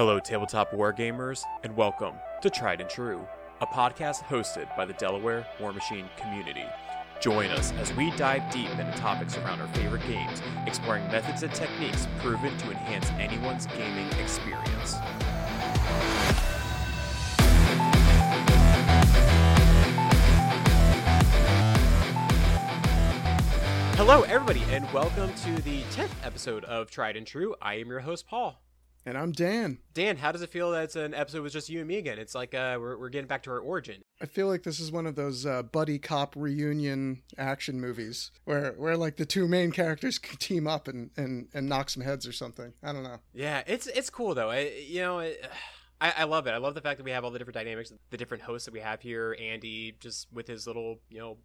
Hello, tabletop wargamers, and welcome to Tried and True, a podcast hosted by the Delaware War Machine community. Join us as we dive deep into topics around our favorite games, exploring methods and techniques proven to enhance anyone's gaming experience. Hello, everybody, and welcome to the 10th episode of Tried and True. I am your host, Paul. And I'm Dan. Dan, how does it feel that it's an episode with just you and me again? It's like uh, we're, we're getting back to our origin. I feel like this is one of those uh, buddy cop reunion action movies where where like the two main characters can team up and, and, and knock some heads or something. I don't know. Yeah, it's it's cool though. I, you know, it, I, I love it. I love the fact that we have all the different dynamics, the different hosts that we have here. Andy just with his little, you know,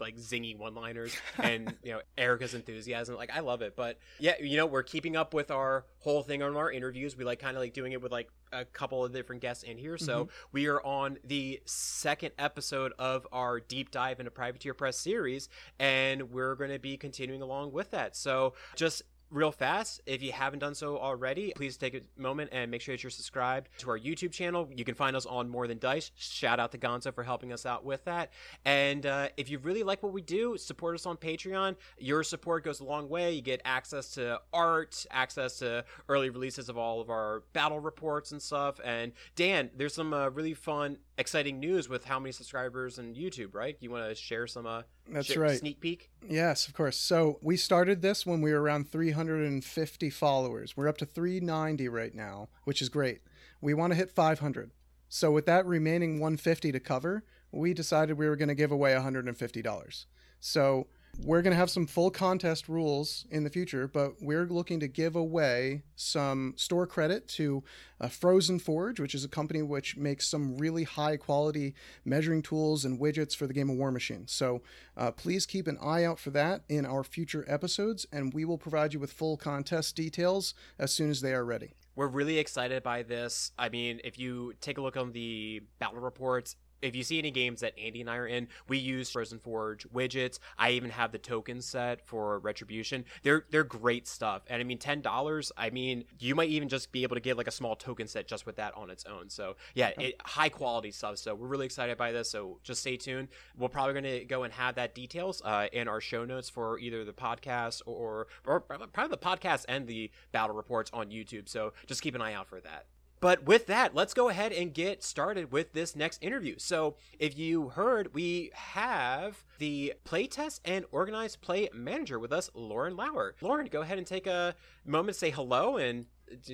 like zingy one liners and you know erica's enthusiasm like i love it. But yeah you know we're keeping up with our whole thing on our interviews. We like kind of like doing it with like a couple of different guests in here. So Mhm. we are on the second episode of our deep dive into privateer press series and we're going to be continuing along with that. So just real fast. If you haven't done so already please take a moment and make sure that you're subscribed to our youtube channel. You can find us on more than dice. Shout out to gonzo for helping us out with that. And uh, if you really like what we do support us on patreon. Your support goes a long way. You get access to art access to early releases of all of our battle reports and stuff. And dan there's some uh, really fun exciting news with how many subscribers and youtube right? You want to share some uh That's right. sneak peek Yes, of course. So we started this when we were around 350 followers. We're up to 390 right now, which is great. We want to hit 500. So with that remaining 150 to cover, we decided we were going to give away $150. So we're going to have some full contest rules in the future, but we're looking to give away some store credit to uh, Frozen Forge, which is a company which makes some really high quality measuring tools and widgets for the game of War Machine. So uh, please keep an eye out for that in our future episodes, and we will provide you with full contest details as soon as they are ready. we're really excited by this. I mean, if you take a look on the battle reports, if you see any games that Andy and I are in, we use Frozen Forge widgets. I even have the token set for Retribution. They're they're great stuff. And I mean, ten dollars. I mean, you might even just be able to get like a small token set just with that on its own. So yeah, it, high quality stuff. So we're really excited by this. So just stay tuned. We're probably going to go and have that details uh, in our show notes for either the podcast or or probably the podcast and the battle reports on YouTube. So just keep an eye out for that. But with that, let's go ahead and get started with this next interview. So, if you heard, we have the playtest and organized play manager with us, Lauren Lauer. Lauren, go ahead and take a moment to say hello and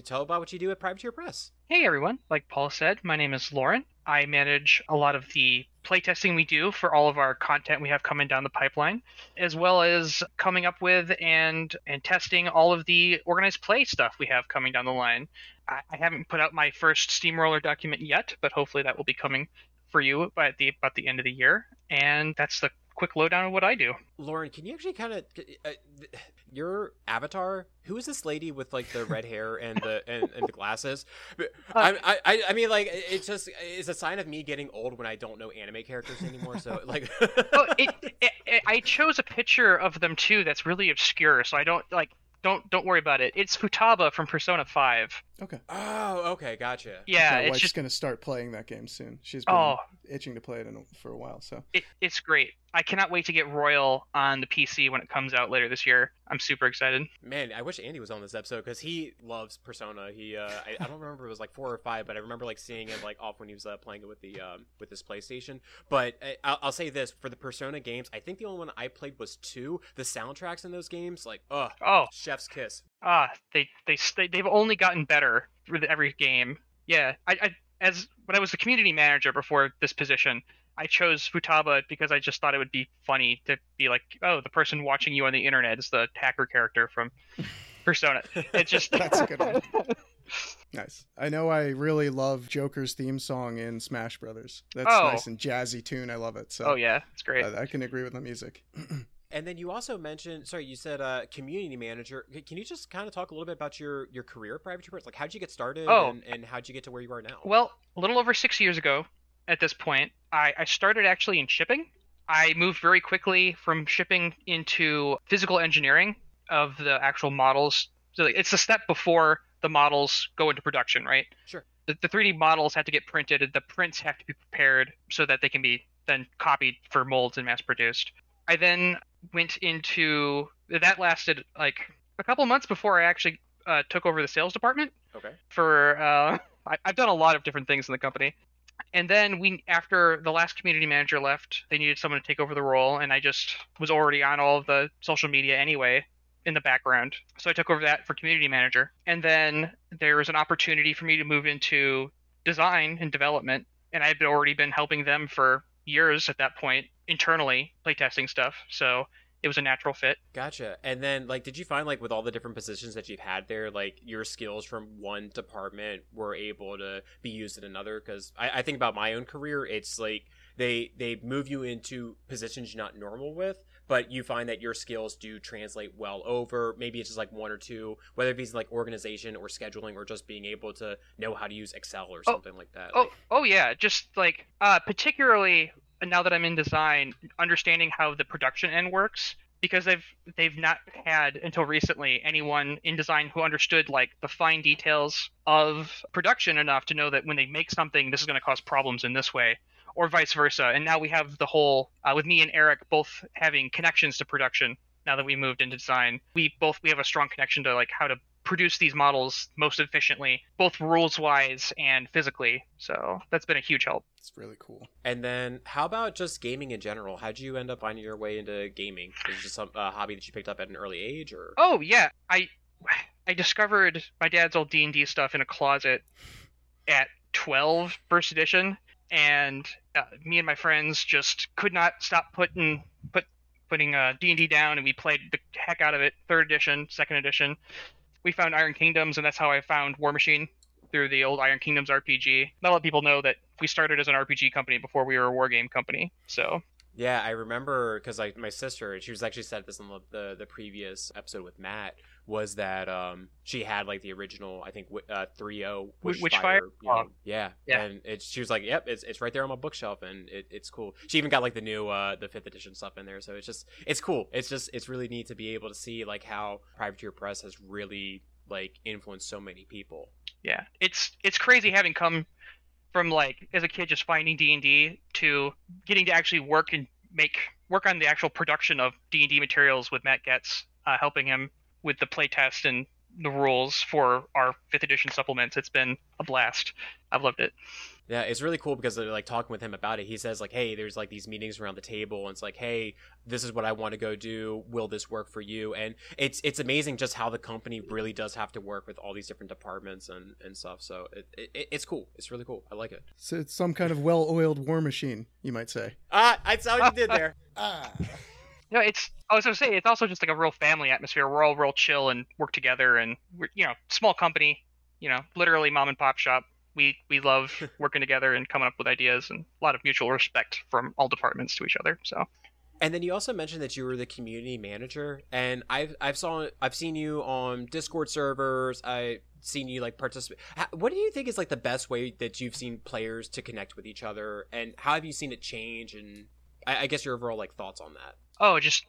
tell about what you do at Privateer Press. Hey everyone, like Paul said, my name is Lauren. I manage a lot of the playtesting we do for all of our content we have coming down the pipeline, as well as coming up with and and testing all of the organized play stuff we have coming down the line. I, I haven't put out my first steamroller document yet, but hopefully that will be coming for you by the about the end of the year. And that's the quick lowdown of what I do. Lauren, can you actually kind of uh, your avatar? Who is this lady with like the red hair and the and, and the glasses? I, I I I mean like it's just it's a sign of me getting old when I don't know anime characters anymore. So like oh, it, it, it, I chose a picture of them too that's really obscure, so I don't like. Don't don't worry about it. It's Futaba from Persona Five. Okay. oh okay gotcha. Yeah, My it's wife's just going to start playing that game soon. She's been oh, itching to play it in a, for a while. So it, it's great. I cannot wait to get Royal on the PC when it comes out later this year. I'm super excited. Man, I wish Andy was on this episode because he loves Persona. He, uh, I, I don't remember if it was like four or five, but I remember like seeing it like off when he was uh, playing it with the um, with his PlayStation. But I, I'll, I'll say this for the Persona games, I think the only one I played was two. The soundtracks in those games, like, ugh, Oh, chef's kiss. ah, they they they they've only gotten better with every game. Yeah, I, I as when I was the community manager before this position, I chose Futaba because I just thought it would be funny to be like, oh, the person watching you on the internet is the hacker character from Persona. It's just That's a good one. nice. I know I really love Joker's theme song in Smash Brothers. That's Oh. nice and jazzy tune. I love it. So oh yeah, it's great. I, I can agree with the music. And then you also mentioned, sorry, you said uh, community manager. Can you just kind of talk a little bit about your your career at Privateer Press? Like, how'd you get started, Oh. and, and how'd you get to where you are now? Well, a little over six years ago, at this point, I, I started actually in shipping. I moved very quickly from shipping into physical engineering of the actual models. So it's the step before the models go into production, right? Sure. The, the 3D models have to get printed, and the prints have to be prepared so that they can be then copied for molds and mass produced. I then went into that lasted like a couple months before I actually uh, took over the sales department Okay. for uh, I, I've done a lot of different things in the company. And then we, after the last community manager left, they needed someone to take over the role, and I just was already on all of the social media anyway in the background. So I took over that for community manager. And then there was an opportunity for me to move into design and development, and I had already been helping them for years at that point internally, playtesting stuff. So it was a natural fit. Gotcha. And then, like, did you find, like, with all the different positions that you've had there, like, your skills from one department were able to be used in another? Because I, I think about my own career, it's like they they move you into positions you're not normal with, but you find that your skills do translate well over. Maybe it's just like one or two, whether it be like organization or scheduling or just being able to know how to use Excel or Oh, something like that. Oh, Like, oh yeah, just like uh, particularly now that I'm in design, understanding how the production end works because they've they've not had until recently anyone in design who understood like the fine details of production enough to know that when they make something, this is going to cause problems in this way, or vice versa. And now we have the whole uh, with me and Eric both having connections to production. Now that we moved into design, we both we have a strong connection to like how to produce these models most efficiently, both rules wise and physically. So that's been a huge help. It's really cool. And then, how about just gaming in general? How'd you end up finding your way into gaming? Is it just some uh, hobby that you picked up at an early age, or? Oh yeah, I I discovered my dad's old D and D stuff in a closet at 12 first edition, and uh, me and my friends just could not stop putting put putting uh, D and D down, and we played the heck out of it. Third edition, second edition, we found Iron Kingdoms, and that's how I found War Machine through the old Iron Kingdoms RPG. Not a lot of people know that we started as an RPG company before we were a war game company. So Yeah, I remember because like my sister, she was actually said this in the, the the previous episode with Matt, was that um she had like the original I think uh 3.0 Wi- Witchfire, Witchfire? you know, Oh. yeah, Yeah. and it, she was like, yep, it's it's right there on my bookshelf, and it, it's cool. She even got like the new uh the fifth edition stuff in there, so it's just it's cool. It's just it's really neat to be able to see like how Privateer Press has really like influenced so many people. yeah it's it's crazy having come from like as a kid just finding d&d to getting to actually work and make work on the actual production of d&d materials with matt Goetz uh, helping him with the playtest and the rules for our fifth edition supplements. It's been a blast. I've loved it Yeah, it's really cool because uh, like talking with him about it, he says like, "Hey, there's like these meetings around the table, and it's like, hey, this is what I want to go do. Will this work for you?" And it's it's amazing just how the company really does have to work with all these different departments and and stuff. So it, it it's cool. It's really cool. I like it. So it's some kind of well-oiled war machine, you might say. Ah, I saw what you did there. Ah. no it's i was going to say it's also just like a real family atmosphere we're all real chill and work together and we're you know small company you know literally mom and pop shop we we love working together and coming up with ideas and a lot of mutual respect from all departments to each other so And then you also mentioned that you were the community manager, and I've I've saw I've seen you on Discord servers. I've seen you like participate. What do you think is like the best way that you've seen players to connect with each other, and how have you seen it change? And I, I guess your overall like thoughts on that. Oh, just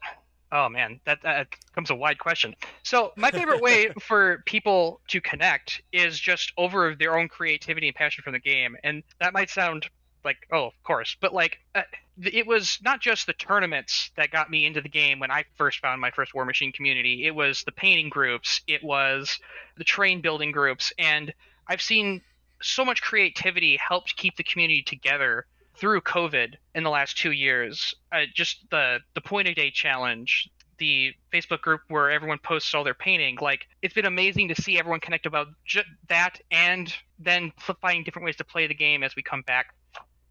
oh man, that that becomes a wide question. So my favorite way for people to connect is just over their own creativity and passion for the game, and that might sound like oh, of course, but like uh, it was not just the tournaments that got me into the game when I first found my first War Machine community. It was the painting groups, it was the train building groups, and I've seen so much creativity helped keep the community together through COVID in the last two years. Uh, just the the point of day challenge, the Facebook group where everyone posts all their painting. Like it's been amazing to see everyone connect about ju- that, and then finding different ways to play the game as we come back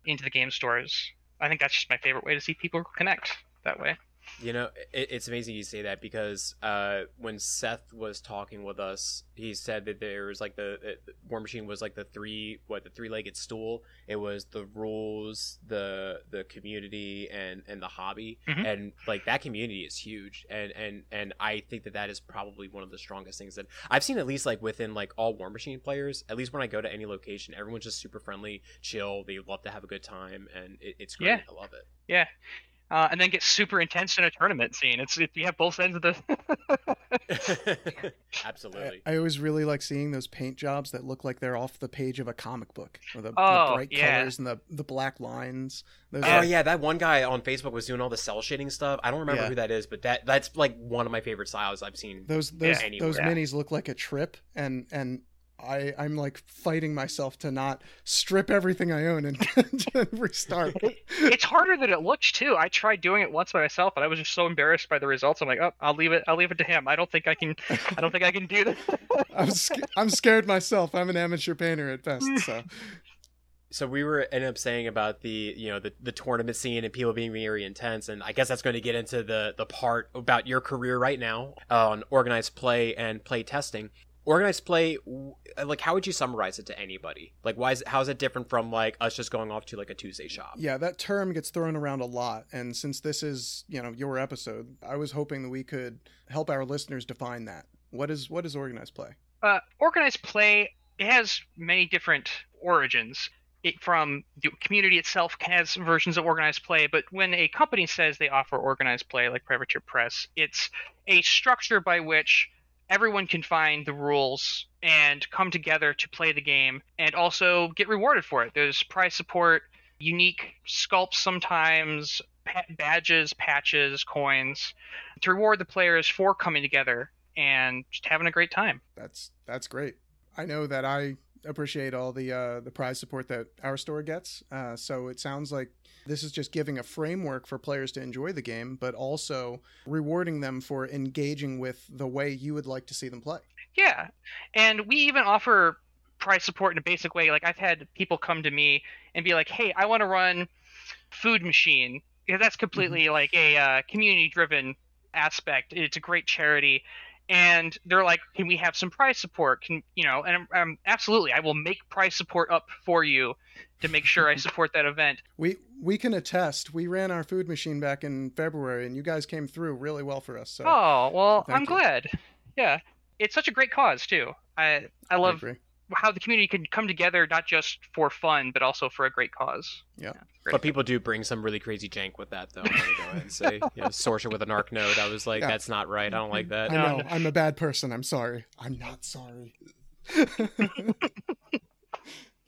into the game stores. I think that's just my favorite way to see people connect that way. You know, it, it's amazing you say that because uh, when Seth was talking with us, he said that there was like the, the War Machine was like the three what the three legged stool. It was the rules, the the community, and and the hobby, Mhm. and like that community is huge. And and and I think that that is probably one of the strongest things that I've seen at least like within like all War Machine players. At least when I go to any location, everyone's just super friendly, chill. They love to have a good time, and it, it's great. Yeah. I love it. Yeah. Uh, and then get super intense in a tournament scene. It's it, you have both ends of the. Absolutely. I, I, always really like seeing those paint jobs that look like they're off the page of a comic book, with the, oh, the bright yeah. colors and the the black lines. Those oh are... yeah, that one guy on Facebook was doing all the cell shading stuff. I don't remember yeah. who that is, but that that's like one of my favorite styles I've seen. Those those those minis look like a trip, and and I, I'm like fighting myself to not strip everything I own and, and restart. it's harder than it looks too. I tried doing it once by myself, and I was just so embarrassed by the results. I'm like, oh, I'll leave it. I'll leave it to him. I don't think I can. I don't think I can do this. I'm I'm scared myself. I'm an amateur painter at best. So. So we were ended up saying about the you know the, the tournament scene and people being very intense, and I guess that's going to get into the the part about your career right now on organized play and play testing organized play like how would you summarize it to anybody? Like why is it, how is it different from like us just going off to like a tuesday shop? Yeah that term gets thrown around a lot and since this is you know your episode i was hoping that we could help our listeners define that. What is what is organized play? Uh, organized play it has many different origins. It from the community itself has versions of organized play but when a company says they offer organized play like privateer press it's a structure by which everyone can find the rules and come together to play the game and also get rewarded for it. There's prize support, unique sculpts sometimes, badges, patches, coins to reward the players for coming together and just having a great time. That's that's great. I know that I appreciate all the uh, the prize support that our store gets. Uh, so it sounds like this is just giving a framework for players to enjoy the game, but also rewarding them for engaging with the way you would like to see them play. Yeah, and we even offer prize support in a basic way. Like I've had people come to me and be like, "Hey, I want to run Food Machine." Because that's completely mm-hmm. like a uh, community driven aspect. It's a great charity and they're like, "Can we have some prize support?" Can you know? And I'm, I'm, absolutely, I will make prize support up for you to make sure I support that event. We we can attest. We ran our food machine back in February, and you guys came through really well for us. So oh well, I'm you. glad. Yeah, it's such a great cause too. I I love I how the community can come together not just for fun but also for a great cause. Yeah. yeah but people do bring some really crazy jank with that though. I'm go ahead and say, you know, Sorcerer with an arc node. I was like, yeah. that's not right. I don't like that. I know. I'm a bad person. I'm sorry. I'm not sorry.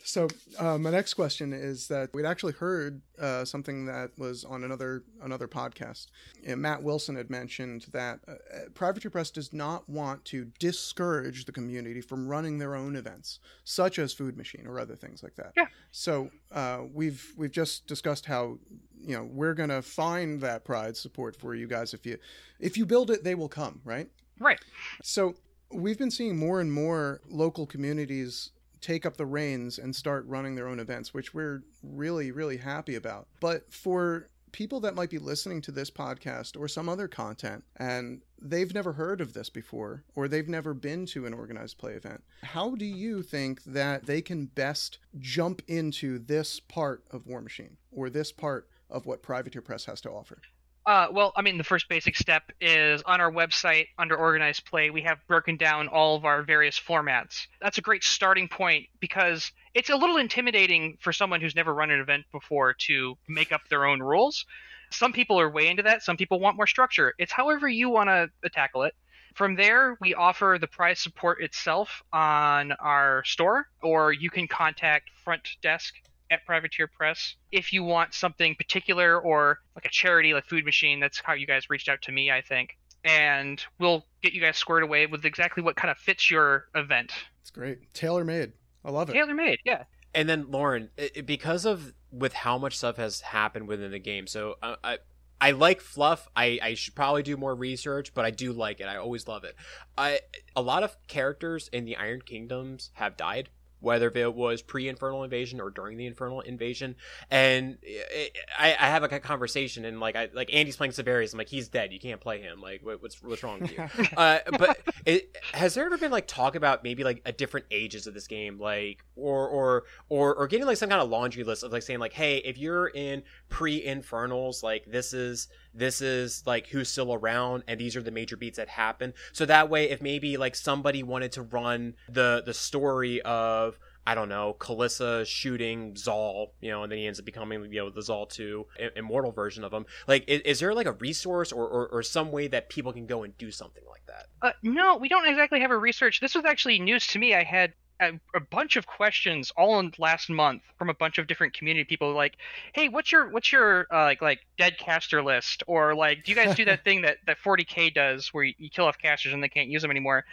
So uh, my next question is that we'd actually heard uh, something that was on another another podcast. And Matt Wilson had mentioned that uh, Privateer Press does not want to discourage the community from running their own events, such as Food Machine or other things like that. Yeah. So uh, we've we've just discussed how you know we're gonna find that pride support for you guys if you if you build it, they will come, right? Right. So we've been seeing more and more local communities take up the reins and start running their own events, which we're really, really happy about. But for people that might be listening to this podcast or some other content and they've never heard of this before or they've never been to an organized play event, how do you think that they can best jump into this part of War Machine or this part of what Privateer Press has to offer? Uh, well, I mean, the first basic step is on our website under organized play, we have broken down all of our various formats. That's a great starting point because it's a little intimidating for someone who's never run an event before to make up their own rules. Some people are way into that, some people want more structure. It's however you want to tackle it. From there, we offer the prize support itself on our store, or you can contact front desk at Privateer Press. If you want something particular or like a charity like Food Machine, that's how you guys reached out to me, I think. And we'll get you guys squared away with exactly what kind of fits your event. It's great. Tailor made. I love it. Tailor made, yeah. And then Lauren, because of with how much stuff has happened within the game, so uh, I I like fluff. I, I should probably do more research, but I do like it. I always love it. I a lot of characters in the Iron Kingdoms have died whether it was pre-infernal invasion or during the infernal invasion. And it, I, I, have a conversation and like i like andy's playing Severius. i'm like he's dead. You can't play him. Like what, what's what's wrong with you? Uh, but it, has there ever been like talk about maybe like a different ages of this game? Like or or or or getting like some kind of laundry list of like saying like hey if you're in pre-infernals like this is this is like who's still around and these are the major beats that happen so that way if maybe like somebody wanted to run the the story of I don't know, Kalissa shooting Zaal, you know, and then he ends up becoming, you know, the Zaal 2 immortal version of him. Like, is, is there like a resource or, or, or, some way that people can go and do something like that? Uh, no, we don't exactly have a research. This was actually news to me. I had a, a, bunch of questions all in last month from a bunch of different community people like hey what's your what's your uh, like like dead caster list? Or like do you guys do that thing that that 40k does where you, you, kill off casters and they can't use them anymore?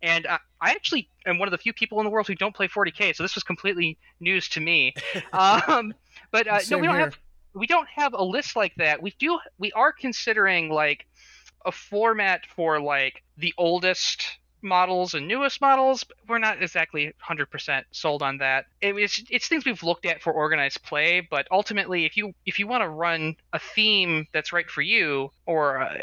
And I, I actually am one of the few people in the world who don't play 40k so this was completely news to me. Um, but uh, no we don't here. have we don't have a list like that. We do we are considering like a format for like the oldest models and newest models. We're not exactly 100% sold on that. it's it's things we've looked at for organized play, but ultimately, if you if you want to run a theme that's right for you or uh,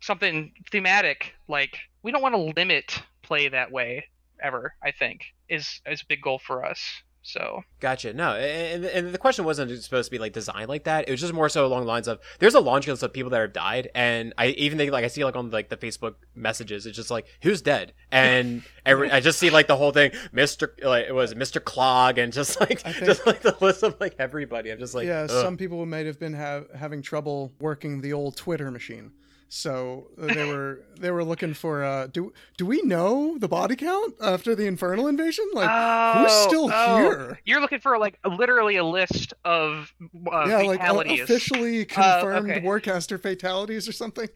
something thematic, like we don't want to limit play that way ever. I think is is a big goal for us. So gotcha. No, and, and the question wasn't supposed to be like designed like that. It was just more so along the lines of there's a laundry list of people that have died, and I even think like I see like on like the Facebook messages, it's just like who's dead, and every, I just see like the whole thing, Mister like it was Mister Clog, and just like think, just like the list of like everybody. I'm just like yeah, Ugh. some people might have been have, having trouble working the old Twitter machine. So uh, they were they were looking for uh do do we know the body count after the infernal invasion? Like oh, who's still oh. here? You're looking for like literally a list of uh, yeah, fatalities. like uh, officially confirmed okay. warcaster fatalities or something.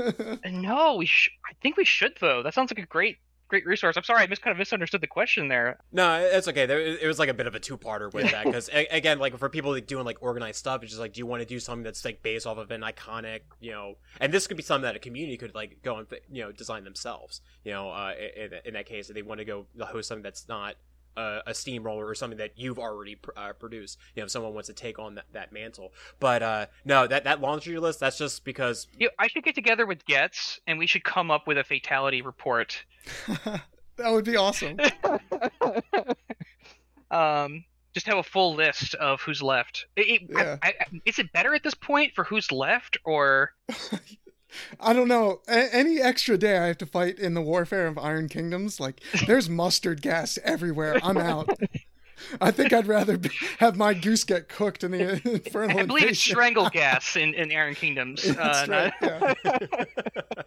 no, we sh- I think we should though. That sounds like a great great resource. I'm sorry, I mis- kind of misunderstood the question there. No, it's okay. There, it was like a bit of a two-parter with that because again, like for people like, doing like organized stuff, it's just like, do you want to do something that's like based off of an iconic, you know? And this could be something that a community could like go and you know design themselves. You know, uh, in, in that case, if they want to go host something that's not a, a steamroller or something that you've already pr- uh, produced. You know, if someone wants to take on that, that mantle. But uh, no, that that laundry list that's just because. You know, I should get together with Goetz and we should come up with a fatality report. that would be awesome. um, just have a full list of who's left. It, yeah. I, I, is it better at this point for who's left or? I don't know. A- any extra day I have to fight in the warfare of Iron Kingdoms, like there's mustard gas everywhere. I'm out. I think I'd rather be, have my goose get cooked in the infernal. I believe it's strangle gas in, in Iron Kingdoms. That's uh, right, yeah.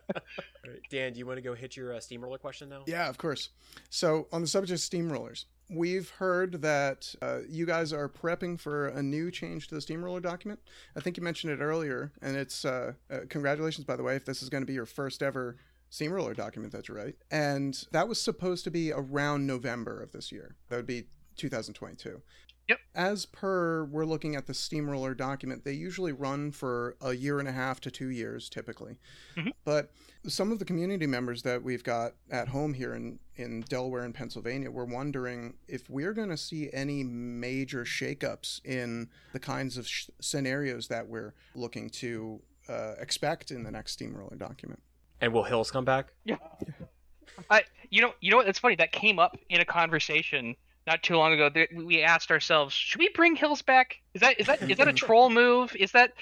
Dan, do you want to go hit your uh, steamroller question now? Yeah, of course. So on the subject of steamrollers, we've heard that uh, you guys are prepping for a new change to the steamroller document. I think you mentioned it earlier, and it's uh, uh, congratulations, by the way, if this is going to be your first ever steamroller document. That's right, and that was supposed to be around November of this year. That would be 2022. Yep. As per, we're looking at the steamroller document. They usually run for a year and a half to two years, typically. Mm-hmm. But some of the community members that we've got at home here in, in Delaware and Pennsylvania were wondering if we're going to see any major shakeups in the kinds of sh- scenarios that we're looking to uh, expect in the next steamroller document. And will hills come back? Yeah. I, you know, you know what? It's funny that came up in a conversation not too long ago. We asked ourselves, should we bring Hills back? Is that is that is that a troll move? Is that?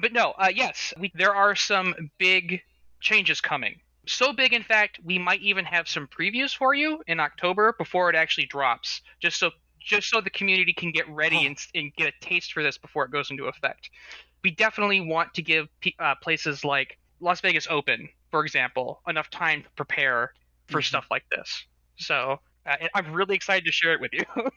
But no. Uh, yes, we, there are some big changes coming. So big, in fact, we might even have some previews for you in October before it actually drops, just so just so the community can get ready and, and get a taste for this before it goes into effect. We definitely want to give uh, places like Las Vegas Open, for example, enough time to prepare for mm-hmm. stuff like this. So uh, I'm really excited to share it with you.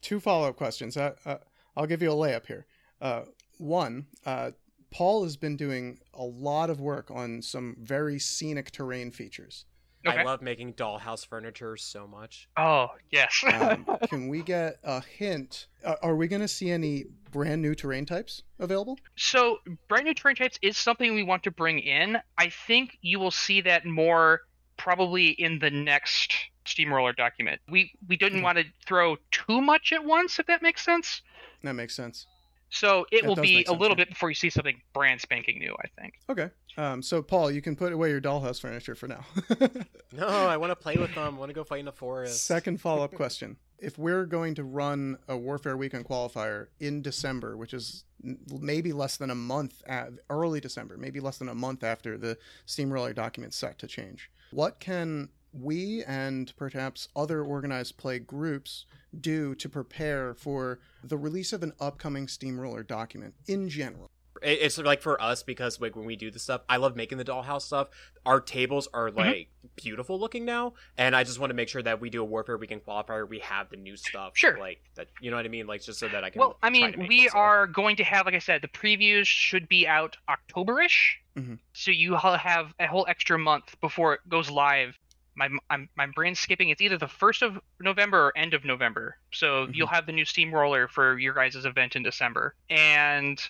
Two follow up questions. Uh, uh, I'll give you a layup here. Uh, one, uh, Paul has been doing a lot of work on some very scenic terrain features. Okay. I love making dollhouse furniture so much. Oh, yes. um, can we get a hint? Uh, are we going to see any brand new terrain types available? So, brand new terrain types is something we want to bring in. I think you will see that more probably in the next steamroller document. We we didn't okay. want to throw too much at once, if that makes sense. That makes sense. So it that will be a little bit before you see something brand spanking new, I think. Okay. Um, so Paul, you can put away your dollhouse furniture for now. no, I want to play with them. I want to go fight in the forest. Second follow up question: If we're going to run a Warfare Weekend qualifier in December, which is maybe less than a month at early December, maybe less than a month after the Steamroller document set to change, what can we and perhaps other organized play groups do to prepare for the release of an upcoming Steamroller document in general? It's like for us because like when we do the stuff, I love making the dollhouse stuff. Our tables are like beautiful looking now, and I just want to make sure that we do a warfare weekend qualifier. We have the new stuff, Sure. Like that, you know what I mean? Like just so that I can. Well, I mean, we it, so. are going to have, like I said, the previews should be out October-ish. Mhm. So you have a whole extra month before it goes live. My I'm, my brain's skipping. It's either the first of November or end of November. So Mhm. you'll have the new Steamroller for your guys' event in December, and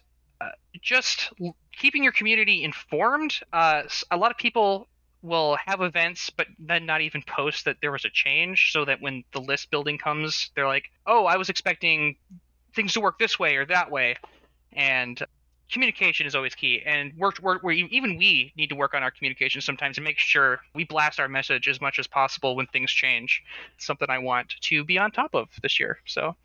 uh, just keeping your community informed. Uh, a lot of people will have events but then not even post that there was a change so that when the list building comes they're like oh i was expecting things to work this way or that way and communication is always key and we're, we're, we're even we need to work on our communication sometimes and make sure we blast our message as much as possible when things change it's something i want to be on top of this year so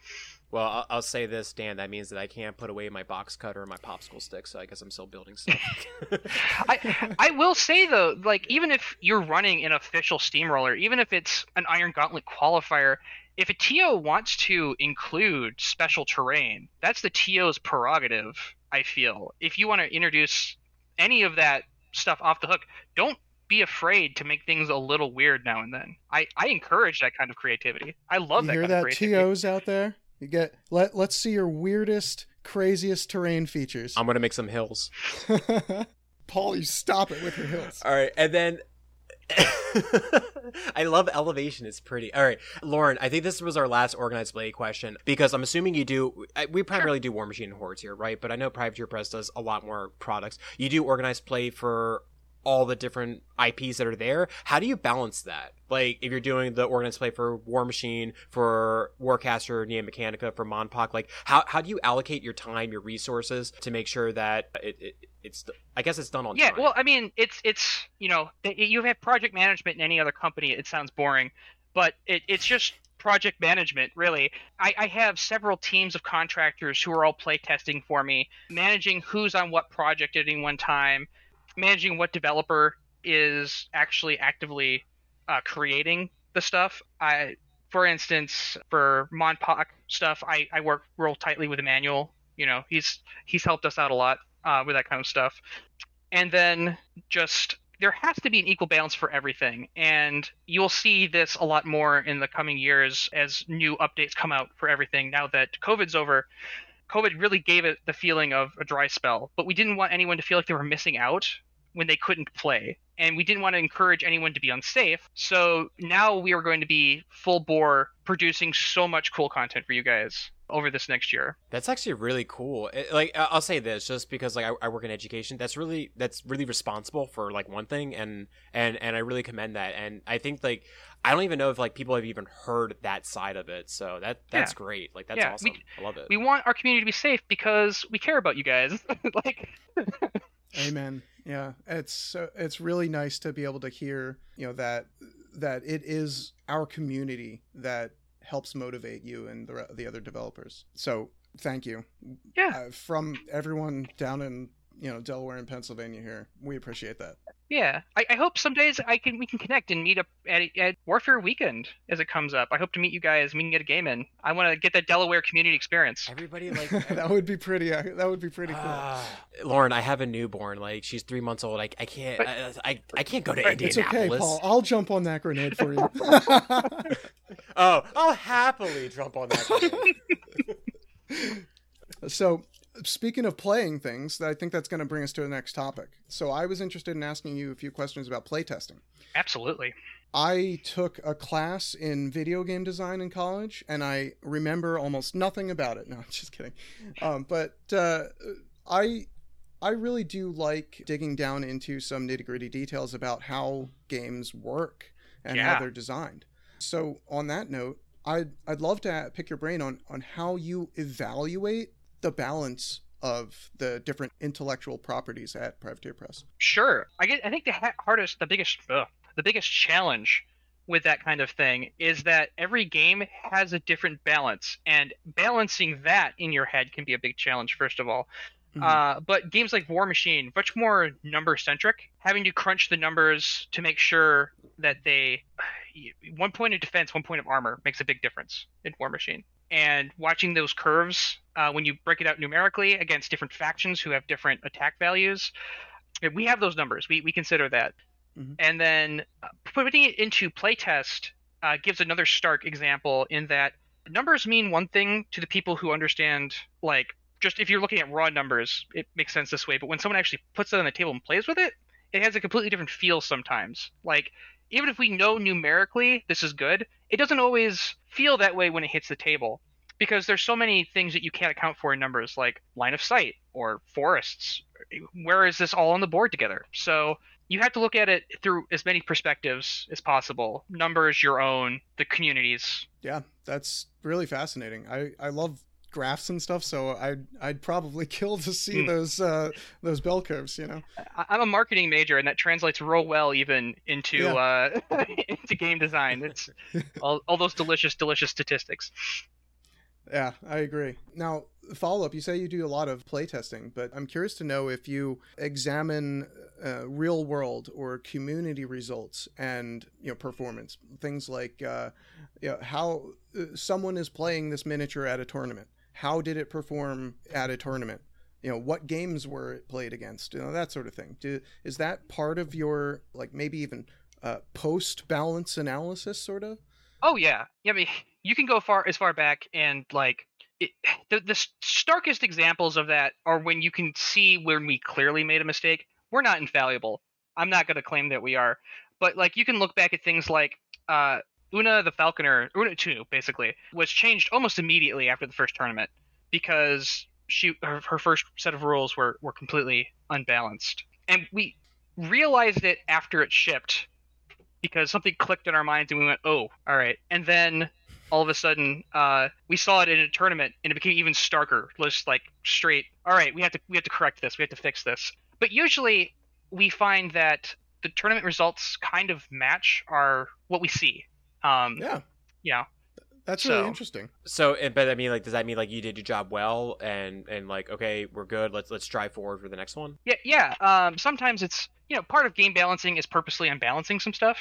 Well, I'll, I'll say this, Dan. That means that I can't put away my box cutter and my popsicle stick, so I guess I'm still building stuff. I I will say though, like even if you're running an official steamroller, even if it's an Iron Gauntlet qualifier, if a TO wants to include special terrain, that's the TO's prerogative. I feel if you want to introduce any of that stuff off the hook, don't be afraid to make things a little weird now and then. I I encourage that kind of creativity. I love you that hear kind that, of creativity. TOs out there? You get let let's see your weirdest, craziest terrain features. I'm gonna make some hills. Paul, you stop it with your hills. All right, and then I love elevation. It's pretty. All right, Lauren. I think this was our last organized play question because I'm assuming you do. We primarily do War Machine and Hordes here, right? But I know Privateer Press does a lot more products. You do organized play for all the different IPs that are there. How do you balance that? Like if you're doing the organized play for War Machine, for Warcaster, Neo-Mechanika, for MonPoc, like how how do you allocate your time, your resources to make sure that it, it it's I guess it's done on yeah time. well i mean it's it's you know you have project management in any other company it sounds boring but it, it's just project management really. I, I have several teams of contractors who are all play testing for me managing who's on what project at any one time managing what developer is actually actively uh, creating the stuff. I for instance for MonPoc stuff I, I work real tightly with emmanuel you know he's he's helped us out a lot uh, with that kind of stuff. And then just there has to be an equal balance for everything. And you'll see this a lot more in the coming years as new updates come out for everything now that covid's over. Covid really gave it the feeling of a dry spell but we didn't want anyone to feel like they were missing out when they couldn't play and we didn't want to encourage anyone to be unsafe so now we are going to be full bore producing so much cool content for you guys over this next year That's actually really cool. It- like I- I'll say this, just because like I, I work in education, that's really that's really responsible for like one thing, and and and I really commend that. And I think like I don't even know if like people have even heard that side of it. So that that's Yeah. great. Like that's Yeah, awesome. we- I love it. we want our community to be safe because we care about you guys like Amen. Yeah, it's so it's really nice to be able to hear, you know, that that it is our community that helps motivate you and the the other developers. So, thank you. Yeah. Uh, from everyone down in, you know, Delaware and Pennsylvania here. We appreciate that. Yeah, I, I hope some days I can we can connect and meet up at, at Warfare Weekend as it comes up. I hope to meet you guys. and We can get a game in. I want to get that Delaware community experience. Everybody like that would be pretty uh, that would be pretty cool. Ah, Lauren, I have a newborn. Like she's three months old. I, I can't. But- I, I I can't go to But it's Indianapolis. okay, Paul. I'll jump on that grenade for you. Oh, I'll happily jump on that. So, speaking of playing things, I think that's going to bring us to the next topic. So, I was interested in asking you a few questions about playtesting. Absolutely. I took a class in video game design in college, and I remember almost nothing about it. No, I'm just kidding. Um, but uh, I, I really do like digging down into some nitty gritty details about how games work and Yeah. how they're designed. So, on that note, I'd I'd love to pick your brain on on how you evaluate the balance of the different intellectual properties at Privateer Press. Sure. I get. I think the ha- hardest, the biggest, ugh, the biggest challenge with that kind of thing is that every game has a different balance, and balancing that in your head can be a big challenge. First of all, Mhm. Uh, but games like War Machine, much more number centric, having to crunch the numbers to make sure that they one point of defense, one point of armor makes a big difference in War Machine. And watching those curves uh, when you break it out numerically against different factions who have different attack values, we have those numbers. We we consider that, Mhm. and then uh, putting it into playtest uh, gives another stark example in that numbers mean one thing to the people who understand like just if you're looking at raw numbers it makes sense this way but when someone actually puts it on the table and plays with it it has a completely different feel sometimes like even if we know numerically this is good it doesn't always feel that way when it hits the table because there's so many things that you can't account for in numbers like line of sight or forests. Where is this all on the board together? So you have to look at it through as many perspectives as possible. Numbers your own the communities. Yeah, that's really fascinating. I I love graphs and stuff, so I'd I'd probably kill to see Hmm. those uh those bell curves. You know. I- I'm a marketing major, and that translates real well even into uh, into game design. It's all, all those delicious, delicious statistics. Yeah, I agree. Now, follow up. You say you do a lot of playtesting, but I'm curious to know if you examine uh, real world or community results and you know performance things like uh, you know, how uh, someone is playing this miniature at a tournament. How did it perform at a tournament? You know, what games were it played against? You know, that sort of thing. Do, is that part of your like maybe even uh, post balance analysis, sort of? Oh yeah, yeah. I mean, you can go far as far back and like it, the the starkest examples of that are when you can see when we clearly made a mistake. We're not infallible. I'm not going to claim that we are, but like you can look back at things like uh, Una the Falconer, Una Two basically was changed almost immediately after the first tournament because she her, her first set of rules were were completely unbalanced, and we realized it after it shipped because something clicked in our minds and we went, oh, all right. And then all of a sudden, uh, we saw it in a tournament and it became even starker. Just like straight, all right, we have to we have to correct this, we have to fix this. But usually, we find that the tournament results kind of match our what we see. Um, Yeah, you know, that's really interesting. So, and- but I mean, like, does that mean like you did your job well, and and like, okay, we're good. Let's let's drive forward for the next one. Yeah, yeah. Um, sometimes it's you know part of game balancing is purposely unbalancing some stuff,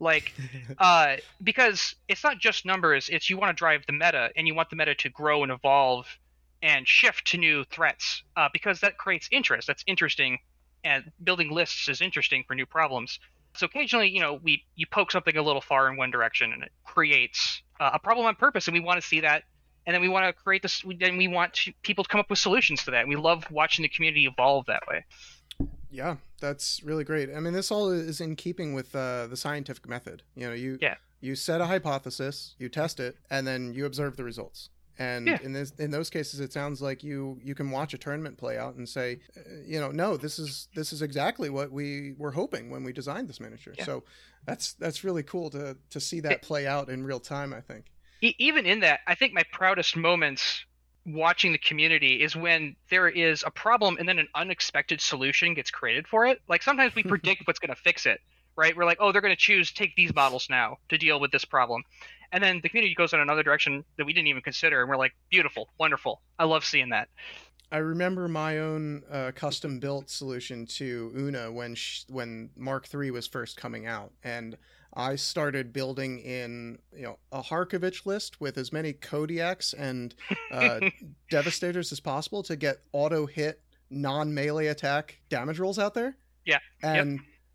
like uh, because it's not just numbers. It's you want to drive the meta, and you want the meta to grow and evolve and shift to new threats, uh, because that creates interest. That's interesting, and building lists is interesting for new problems. So occasionally, you know, we you poke something a little far in one direction, and it creates uh, a problem on purpose, and we want to see that. And then we want to create this. we- Then we want to, people to come up with solutions to that. And we love watching the community evolve that way. Yeah, that's really great. I mean, this all is in keeping with uh, the scientific method. You know, you Yeah. you set a hypothesis, you test it, and then you observe the results. And Yeah. in this in those cases, it sounds like you you can watch a tournament play out and say, uh, you know, no, this is this is exactly what we were hoping when we designed this miniature. Yeah. So that's that's really cool to to see that play out in real time. I think. Even in that, I think my proudest moments watching the community is when there is a problem and then an unexpected solution gets created for it. Like sometimes we predict what's going to fix it, right? We're like, oh, they're going to choose take these models now to deal with this problem. And then the community goes in another direction that we didn't even consider, and we're like, beautiful, wonderful. I love seeing that. I remember my own uh, custom built solution to Una when sh- when Mark III was first coming out, and I started building in you know a Harkevich list with as many Kodiaks and uh, Devastators as possible to get auto hit non melee attack damage rolls out there. Yeah. Yep.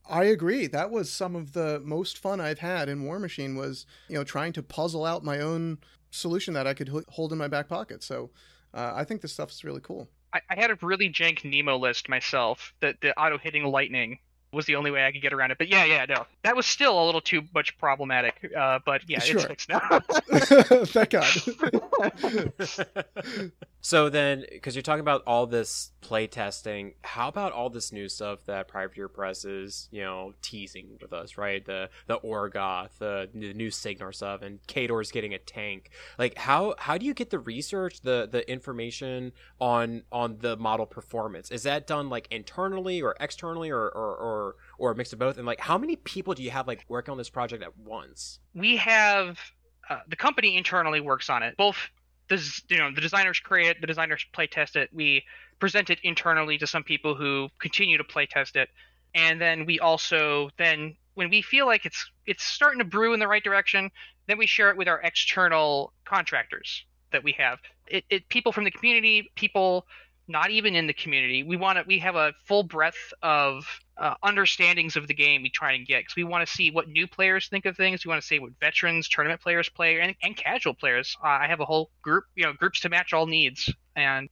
I agree. That was some of the most fun I've had in War Machine was, you know, trying to puzzle out my own solution that I could hold in my back pocket. So, uh, I think this stuff is really cool. I, I had a really jank Nemo list myself that the auto hitting lightning was the only way I could get around it. But yeah, yeah, no, that was still a little too much problematic. Uh, but yeah, Sure. it's fixed now. Thank God. so then, because you're talking about all this play testing, how about all this new stuff that Privateer Press is, you know, teasing with us, right? The the Orgoth, the, the new Cygnar stuff, and Khador's getting a tank. Like, how how do you get the research, the the information on on the model performance? Is that done like internally or externally, or or or, or a mix of both? And like, how many people do you have like working on this project at once? we have uh, the company internally works on it, both this you know the designers create it, the designers play test it. We present it internally to some people who continue to play test it, and then we also then when we feel like it's it's starting to brew in the right direction, then we share it with our external contractors that we have. It, it people from the community, people not even in the community. We want to we have a full breadth of uh, understandings of the game we try and get because we want to see what new players think of things. We want to see what veterans, tournament players play, and, and casual players. Uh, I have a whole group, you know, groups to match all needs, and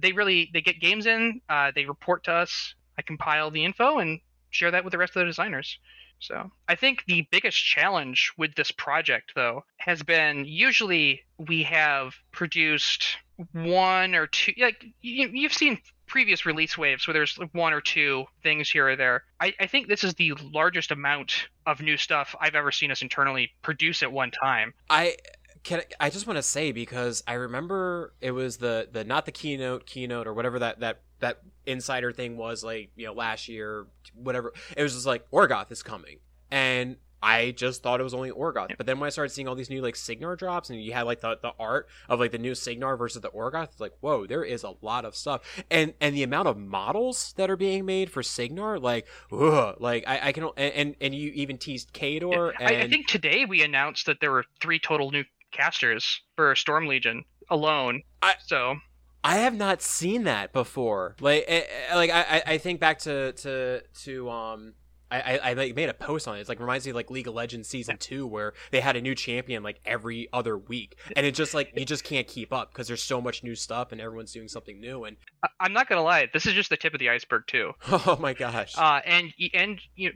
they really they get games in. Uh, they report to us. I compile the info and share that with the rest of the designers. So I think the biggest challenge with this project, though, has been usually we have produced one or two. Like you, you've seen previous release waves where there's one or two things here or there. I, I think this is the largest amount of new stuff I've ever seen us internally produce at one time. I can I just want to say because I remember it was the the not the keynote keynote or whatever that that that insider thing was like you know last year whatever it was just like Orgoth is coming and I just thought it was only Orgoth. But then when I started seeing all these new like Cygnar drops and you had like the, the art of like the new Cygnar versus the Orgoth, it's like, whoa, there is a lot of stuff. And and the amount of models that are being made for Cygnar, like, ugh, like I, I can and and you even teased Khador. And... I, I think today we announced that there were three total new casters for Storm Legion alone. I, so I have not seen that before. Like, eh, eh, like I, I think back to to to um I, I, like made a post on it. It's like reminds me of like League of Legends season two where they had a new champion like every other week, and it just like you just can't keep up because there's so much new stuff and everyone's doing something new. And I'm not gonna lie, this is just the tip of the iceberg too. Oh my gosh! Uh, and and you,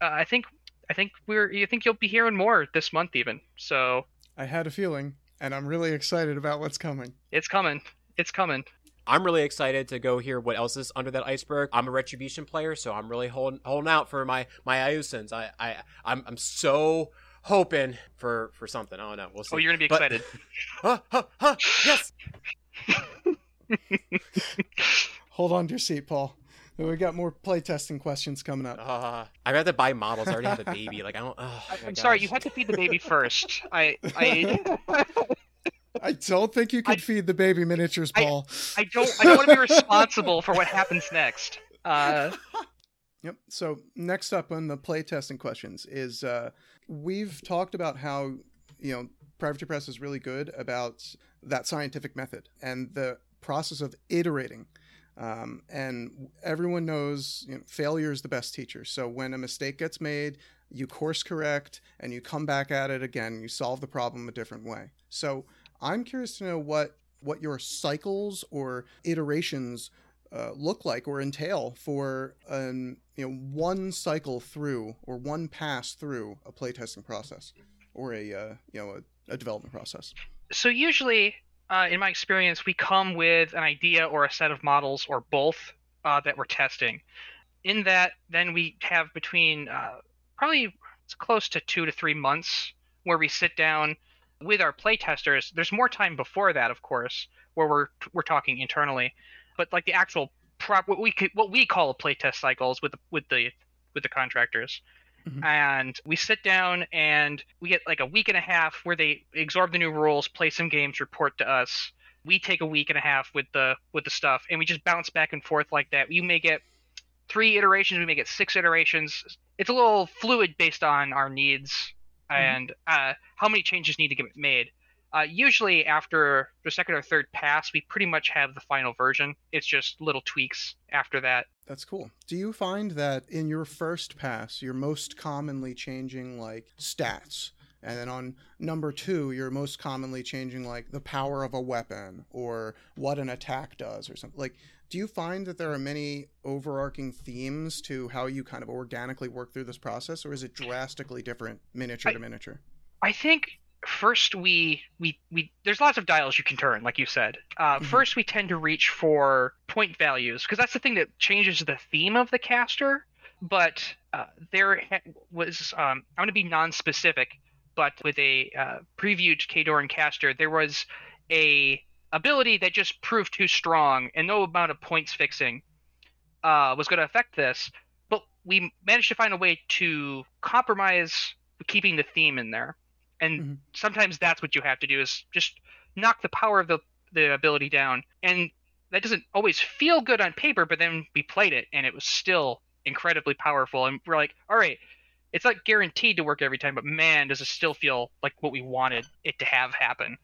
uh, I think I think we're you think you'll be hearing more this month even. So I had a feeling, and I'm really excited about what's coming. It's coming. It's coming. I'm really excited to go hear what else is under that iceberg. I'm a retribution player, so I'm really holding holding out for my my Iosans. I I I'm, I'm so hoping for for something. I don't know. We'll see. Oh, you're gonna be excited. But, huh, huh, huh, yes. Hold on to your seat, Paul. We got more playtesting questions coming up. Uh, I'd rather buy models. I already have a baby. Like I don't. Oh, I'm sorry, you had to feed the baby first. I I I don't think you could I, feed the baby miniatures, Paul. I, I don't. I don't want to be responsible for what happens next. Uh, yep. So next up on the playtesting questions is uh, we've talked about how you know Privateer Press is really good about that scientific method and the process of iterating. Um, and everyone knows you know, failure is the best teacher. So when a mistake gets made, you course correct and you come back at it again. You solve the problem a different way. So I'm curious to know what what your cycles or iterations uh, look like or entail for an you know one cycle through or one pass through a playtesting process or a uh, you know a, a, development process. So usually, uh, in my experience, we come with an idea or a set of models or both uh, that we're testing. In that, then we have between uh, probably it's close to two to three months where we sit down with our playtesters, there's more time before that, of course, where we're we're talking internally, but like the actual prop, what we could, what we call a playtest cycles with the with the with the contractors. Mm-hmm. And we sit down and we get like a week and a half where they absorb the new rules, play some games, report to us. We take a week and a half with the with the stuff, and we just bounce back and forth like that. You may get three iterations, we may get six iterations. It's a little fluid based on our needs mm-hmm. and uh, how many changes need to get made. Uh, usually, after the second or third pass, we pretty much have the final version. It's just little tweaks after that. That's cool. Do you find that in your first pass, you're most commonly changing like stats? And then on number two, you're most commonly changing like the power of a weapon or what an attack does or something. Like, do you find that there are many overarching themes to how you kind of organically work through this process, or is it drastically different miniature I, to miniature? I think first we we we there's lots of dials you can turn, like you said. Uh, mm-hmm. First, we tend to reach for point values because that's the thing that changes the theme of the caster. But uh, there was um, I'm going to be non-specific, but with a uh, previewed Khadoran caster, there was a ability that just proved too strong, and no amount of points fixing uh, was going to affect this. But we managed to find a way to compromise keeping the theme in there. And mm-hmm. sometimes that's what you have to do is just knock the power of the the ability down, and that doesn't always feel good on paper. But then we played it, and it was still incredibly powerful, and we're like, all right. It's not guaranteed to work every time, but man, does it still feel like what we wanted it to have happen.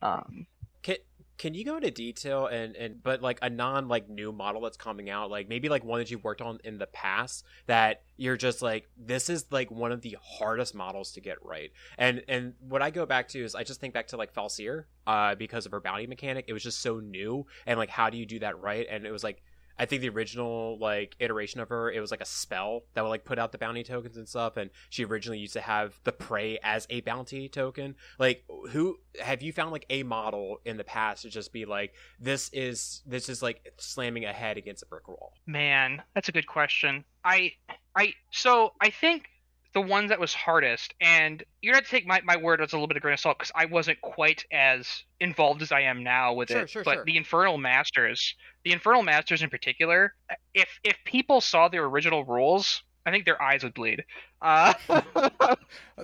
Um, Can can you go into detail and and but like a non like new model that's coming out, like maybe like one that you've worked on in the past that you're just like this is like one of the hardest models to get right. And and what I go back to is I just think back to like Falsier, uh, because of her bounty mechanic. It was just so new and like how do you do that right? And it was like I think the original like iteration of her, it was like a spell that would like put out the bounty tokens and stuff. And she originally used to have the prey as a bounty token. Like, who have you found like a model in the past to just be like, this is this is like slamming a head against a brick wall? Man, that's a good question. I I so I think the one that was hardest, and you're gonna take my, my word as a little bit of grain of salt because I wasn't quite as involved as I am now with Sure, it. sure, but sure. the Infernal Masters, the Infernal Masters in particular, if if people saw their original rules, I think their eyes would bleed. Uh,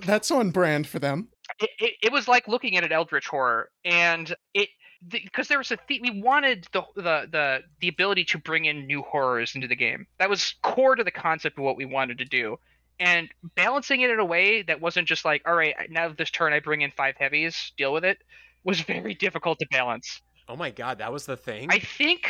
That's on brand for them. it, it, it was like looking at an eldritch horror and it because there was a theme, we wanted the, the the the ability to bring in new horrors into the game that was core to the concept of what we wanted to do and balancing it in a way that wasn't just like all right now this turn i bring in five heavies deal with it was very difficult to balance Oh my god, that was the thing. i think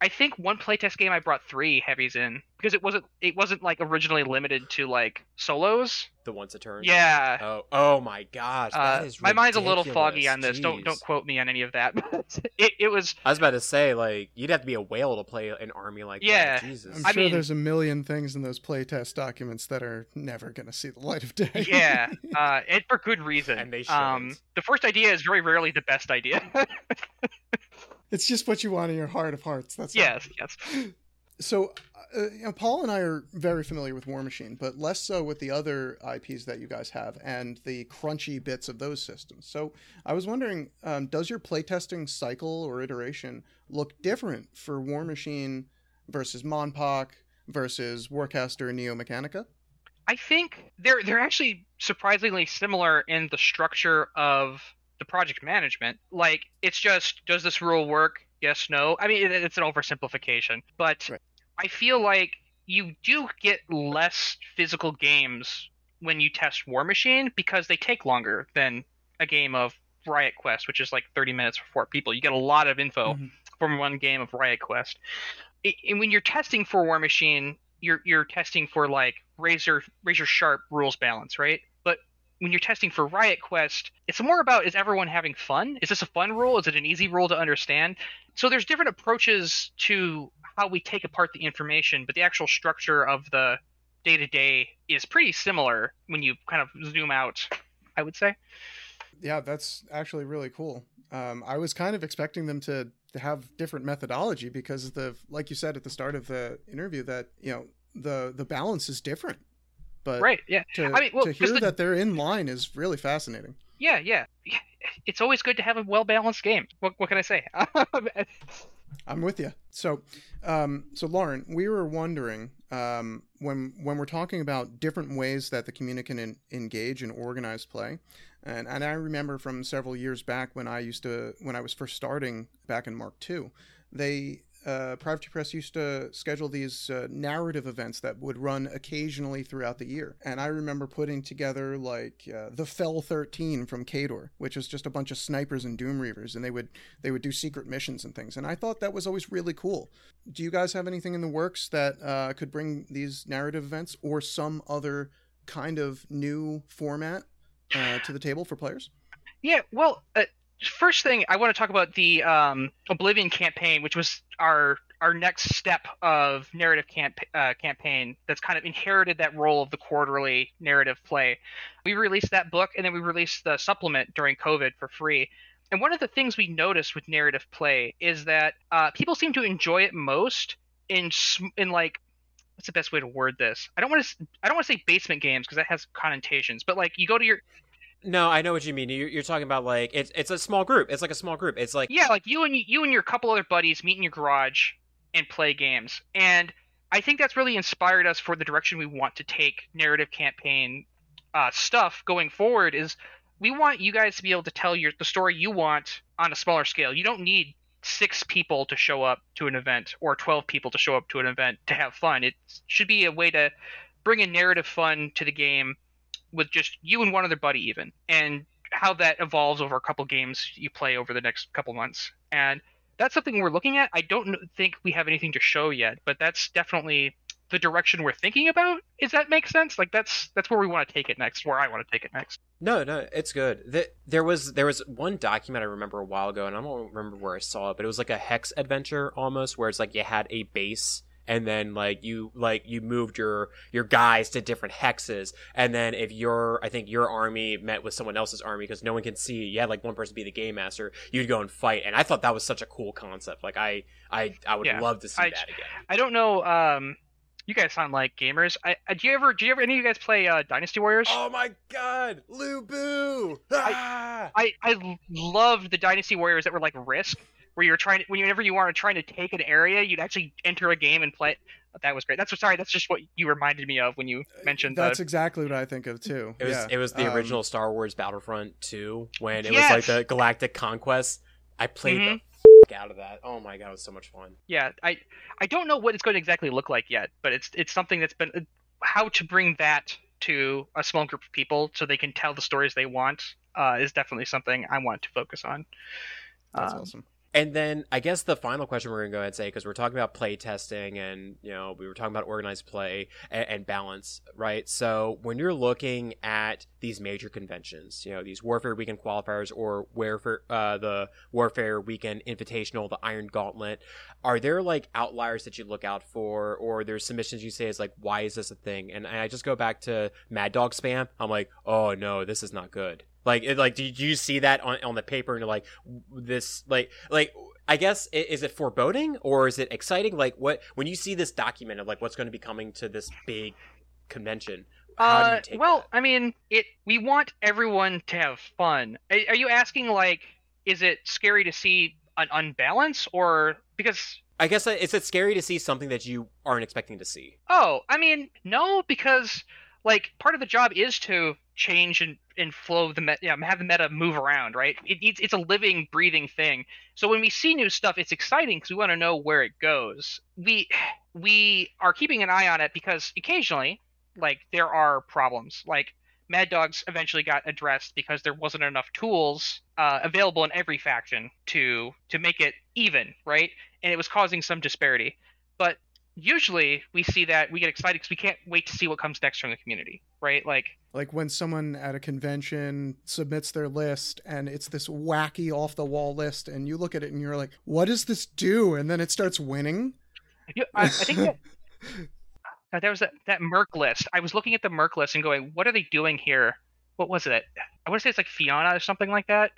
i think one playtest game i brought three heavies in because it wasn't it wasn't like originally limited to like solos the once a turn. yeah Oh, oh my gosh, Uh, is my mind's a little foggy on this. Don't don't quote me on any of that. It, it was I was about to say, like, you'd have to be a whale to play an army like Yeah. that. Jesus. I'm I sure mean- there's a million things in those playtest documents that are never going to see the light of day. yeah, uh, and for good reason. And they um, shouldn't. the first idea is very rarely the best idea. It's just what you want in your heart of hearts. That's all. yes, yes. So, uh, you know, Paul and I are very familiar with War Machine, but less so with the other IPs that you guys have and the crunchy bits of those systems. So, I was wondering, um, does your playtesting cycle or iteration look different for War Machine versus MonPoc versus Warcaster and Neo-Mechanika? I think they're they're actually surprisingly similar in the structure of the project management. Like it's just does this rule work? Yes, no. I mean it, it's an oversimplification, but Right. I feel like you do get less physical games when you test War Machine because they take longer than a game of Riot Quest, which is like 30 minutes for four people. You get a lot of info Mhm. from one game of Riot Quest. I- and when you're testing for War Machine, you're you're testing for like razor razor sharp rules balance, right? When you're testing for Riot Quest, it's more about is everyone having fun? Is this a fun rule? Is it an easy rule to understand? So there's different approaches to how we take apart the information, but the actual structure of the day to day is pretty similar when you kind of zoom out. I would say. Yeah, that's actually really cool. Um, I was kind of expecting them to, to have different methodology because the like you said at the start of the interview that you know the the balance is different. But Right. Yeah. to, I mean, well, to hear the- that they're in line is really fascinating. Yeah. Yeah. Yeah. It's always good to have a well balanced game. What What can I say? I'm with you. So, um, so Lauren, we were wondering um, when when we're talking about different ways that the community can en- engage and organize play, and and I remember from several years back when I used to when I was first starting back in Mark II, they uh, Privateer Press used to schedule these uh, narrative events that would run occasionally throughout the year. And I remember putting together like uh, the Fell 13 from Khador, which was just a bunch of snipers and Doom Reavers, and they would they would do secret missions and things. And I thought that was always really cool. Do you guys have anything in the works that uh, could bring these narrative events or some other kind of new format uh, to the table for players? Yeah, well, uh, first thing I want to talk about the um, Oblivion campaign, which was our our next step of narrative camp- uh, campaign that's kind of inherited that role of the quarterly narrative play. We released that book, and then we released the supplement during COVID for free. And one of the things we noticed with narrative play is that uh, people seem to enjoy it most in in like what's the best way to word this? I don't want to I don't want to say basement games because that has connotations, but like you go to your No, I know what you mean. You're, you're talking about like it's it's a small group. It's like a small group. It's like yeah, like you and you and your couple other buddies meet in your garage and play games. And I think that's really inspired us for the direction we want to take narrative campaign uh, stuff going forward. Is we want you guys to be able to tell your the story you want on a smaller scale. You don't need six people to show up to an event or 12 people to show up to an event to have fun. It should be a way to bring a narrative fun to the game with just you and one other buddy even and how that evolves over a couple games you play over the next couple months. And that's something we're looking at. I don't think we have anything to show yet, but that's definitely the direction we're thinking about. Does that make sense? Like that's that's where we want to take it next. Where I want to take it next. No, no, it's good. There was there was one document I remember a while ago, and I don't remember where I saw it, but it was like a hex adventure almost, where it's like you had a base and then like you like you moved your your guys to different hexes and then if your i think your army met with someone else's army because no one can see you had like one person be the game master you'd go and fight and i thought that was such a cool concept like i i i would yeah, love to see I, that again i don't know um you guys sound like gamers. I, I do you ever do you ever any of you guys play uh, Dynasty Warriors? Oh my god, Lu Bu! Ah! I, I I loved the Dynasty Warriors that were like Risk, where you're trying to, whenever you are trying to take an area, you'd actually enter a game and play. That was great. That's sorry. That's just what you reminded me of when you mentioned. That's the... exactly what I think of too. It was yeah. it was the um, original Star Wars Battlefront 2 when it yes! was like the Galactic Conquest. I played mm-hmm. the out of that. Oh my god, it was so much fun. Yeah, I I don't know what it's going to exactly look like yet, but it's it's something that's been uh, how to bring that to a small group of people so they can tell the stories they want uh, is definitely something I want to focus on. That's um, awesome. And then I guess the final question we're going to go ahead and say, because we're talking about play testing and, you know, we were talking about organized play and, and, balance, right? So when you're looking at these major conventions, you know, these Warfare Weekend qualifiers or Warfare, uh, the Warfare Weekend Invitational, the Iron Gauntlet, are there like outliers that you look out for or there's submissions you say is like, why is this a thing? And I just go back to Mad Dog spam. I'm like, oh no, this is not good. Like, it, like, did you see that on on the paper and you're like, this, like, like, I guess is it foreboding or is it exciting? Like, what when you see this document of like what's going to be coming to this big convention? Uh, well, that? I mean, it. We want everyone to have fun. Are, are you asking like, is it scary to see an unbalance or because I guess uh, is it scary to see something that you aren't expecting to see? Oh, I mean, no, because like part of the job is to change and, and flow the meta, you know, have the meta move around, right? It, it's, it's a living, breathing thing. So when we see new stuff, it's exciting because we want to know where it goes. We we are keeping an eye on it because occasionally, like there are problems. Like Mad Dogs eventually got addressed because there wasn't enough tools uh, available in every faction to to make it even, right? And it was causing some disparity. Usually we see that we get excited because we can't wait to see what comes next from the community, right? Like like when someone at a convention submits their list and it's this wacky off the wall list and you look at it and you're like, "What does this do?" and then it starts winning. Yeah, I, I think that uh, there was that, that Merc list. I was looking at the Merc list and going, "What are they doing here?" What was it? I want to say it's like Fiona or something like that.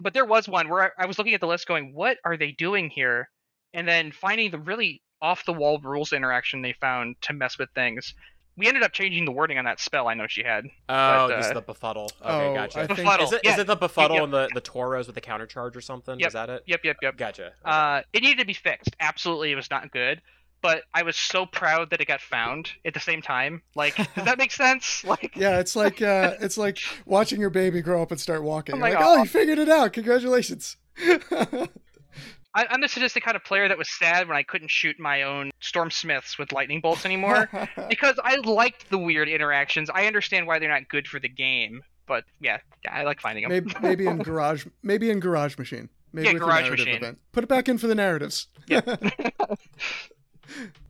But there was one where I, I was looking at the list going, "What are they doing here?" And then finding the really off the wall rules interaction they found to mess with things. We ended up changing the wording on that spell. I know she had. Oh, but, uh, just the befuddle. Okay, oh, gotcha. Think... Befuddle. Is it, yeah. is it the befuddle yep. and the the Tauros with the countercharge or something? Yep. Is that it? Yep, yep, yep. Gotcha. Okay. Uh, it needed to be fixed. Absolutely, it was not good. But I was so proud that it got found at the same time. Like, does that make sense? Like, yeah, it's like uh, it's like watching your baby grow up and start walking. Like, like, oh, you figured it out! Congratulations. I, am the sadistic kind of player that was sad when I couldn't shoot my own storm smiths with lightning bolts anymore because I liked the weird interactions. I understand why they're not good for the game, but yeah, I like finding them. Maybe, maybe in garage, maybe in garage machine. Maybe yeah, garage machine. Event. Put it back in for the narratives. Yeah.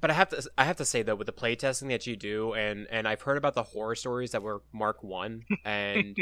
but I have to I have to say though with the playtesting that you do and and I've heard about the horror stories that were Mark 1 and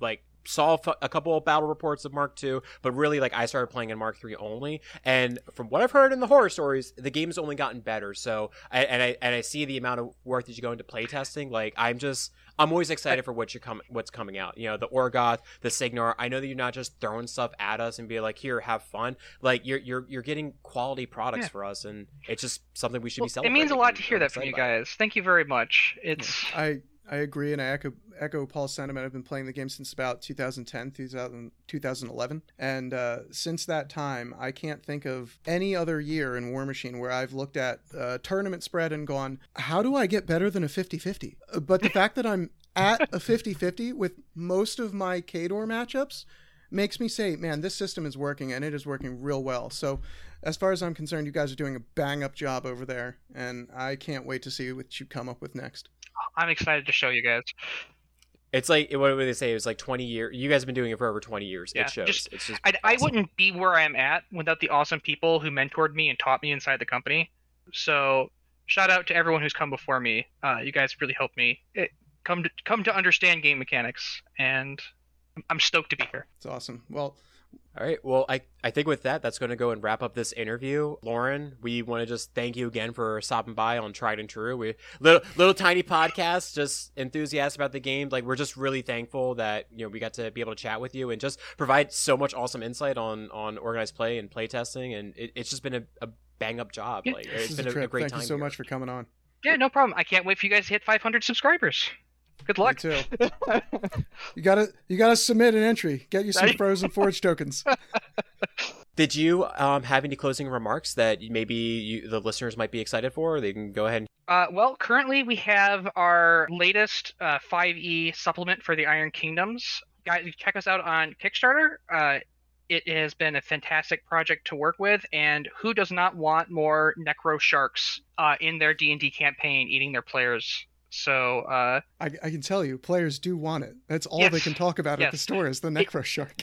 like saw a couple of battle reports of Mark II, but really, like, I started playing in Mark III only. And from what I've heard in the horror stories, the game's only gotten better. So, I, and I and I see the amount of work that you go into playtesting. Like, I'm just, I'm always excited for what you come, what's coming out. You know, the Orgoth, the Cygnar. I know that you're not just throwing stuff at us and be like, here, have fun. Like, you're you're you're getting quality products yeah. for us, and it's just something we should well, be celebrating. It means a lot to hear that from you guys. Thank you very much. It's I I agree, and I echo echo Paul's sentiment. I've been playing the game since about 2010, 2000, 2011, and uh, since that time, I can't think of any other year in War Machine where I've looked at uh, tournament spread and gone, "How do I get better than a 50-50?" Uh, but the fact that I'm at a 50-50 with most of my Khador matchups makes me say, man, this system is working and it is working real well. So as far as I'm concerned, you guys are doing a bang up job over there, and I can't wait to see what you come up with next. I'm excited to show you guys. It's like what would they say? It was like 20 years. You guys have been doing it for over 20 years. Yeah, it shows. just- it's just. I, I wouldn't be where I'm at without the awesome people who mentored me and taught me inside the company. So shout out to everyone who's come before me. Uh, you guys really helped me it, come to come to understand game mechanics, and I'm stoked to be here. It's awesome. Well, All right. Well, I, I think with that, that's going to go and wrap up this interview. Lauren, we want to just thank you again for stopping by on Tried and True. We little little tiny podcast, just enthusiastic about the game. Like we're just really thankful that you know we got to be able to chat with you and just provide so much awesome insight on on organized play and play testing. And it, it's just been a, a bang up job. Yeah. Like this it's is been a a, great Thank time. you so here. much for coming on. Yeah, no problem. I can't wait for you guys to hit 500 subscribers. Good Me luck. too. You gotta you gotta submit an entry. Get you some Frozen Forge tokens. Did you um, have any closing remarks that maybe you, the listeners might be excited for? They can go ahead and Uh, well, currently we have our latest uh, 5e supplement for the Iron Kingdoms. Guys, check us out on Kickstarter. Uh, it has been a fantastic project to work with, and who does not want more Necro Sharks uh, in their D&D campaign eating their players? So, uh, I, I can tell you, players do want it. That's all they can talk about at the store is the Necro Shark.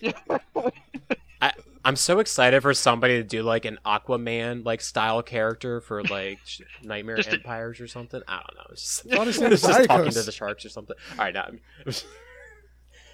I'm so excited for somebody to do like an Aquaman like style character for like Nightmare Just a- Empires or something. I don't know. It's just, it's just talking to the sharks or something. All right, now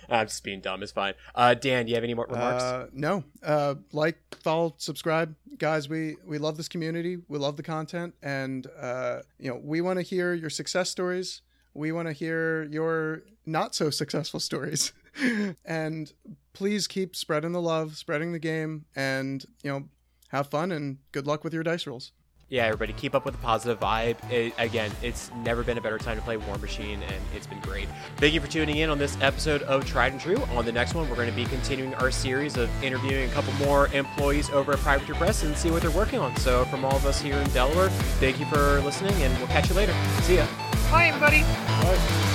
I'm, I'm just being dumb. It's fine. Uh, Dan, do you have any more remarks? Uh, no. Uh, like, follow, subscribe, guys. We we love this community. We love the content, and uh, you know, we want to hear your success stories. We want to hear your not so successful stories, and please keep spreading the love, spreading the game, and you know, have fun and good luck with your dice rolls. Yeah, everybody, keep up with the positive vibe. It, again, it's never been a better time to play War Machine, and it's been great. Thank you for tuning in on this episode of Tried and True. On the next one, we're going to be continuing our series of interviewing a couple more employees over at Privateer Press and see what they're working on. So, from all of us here in Delaware, thank you for listening, and we'll catch you later. See ya. bye, everybody. Bye.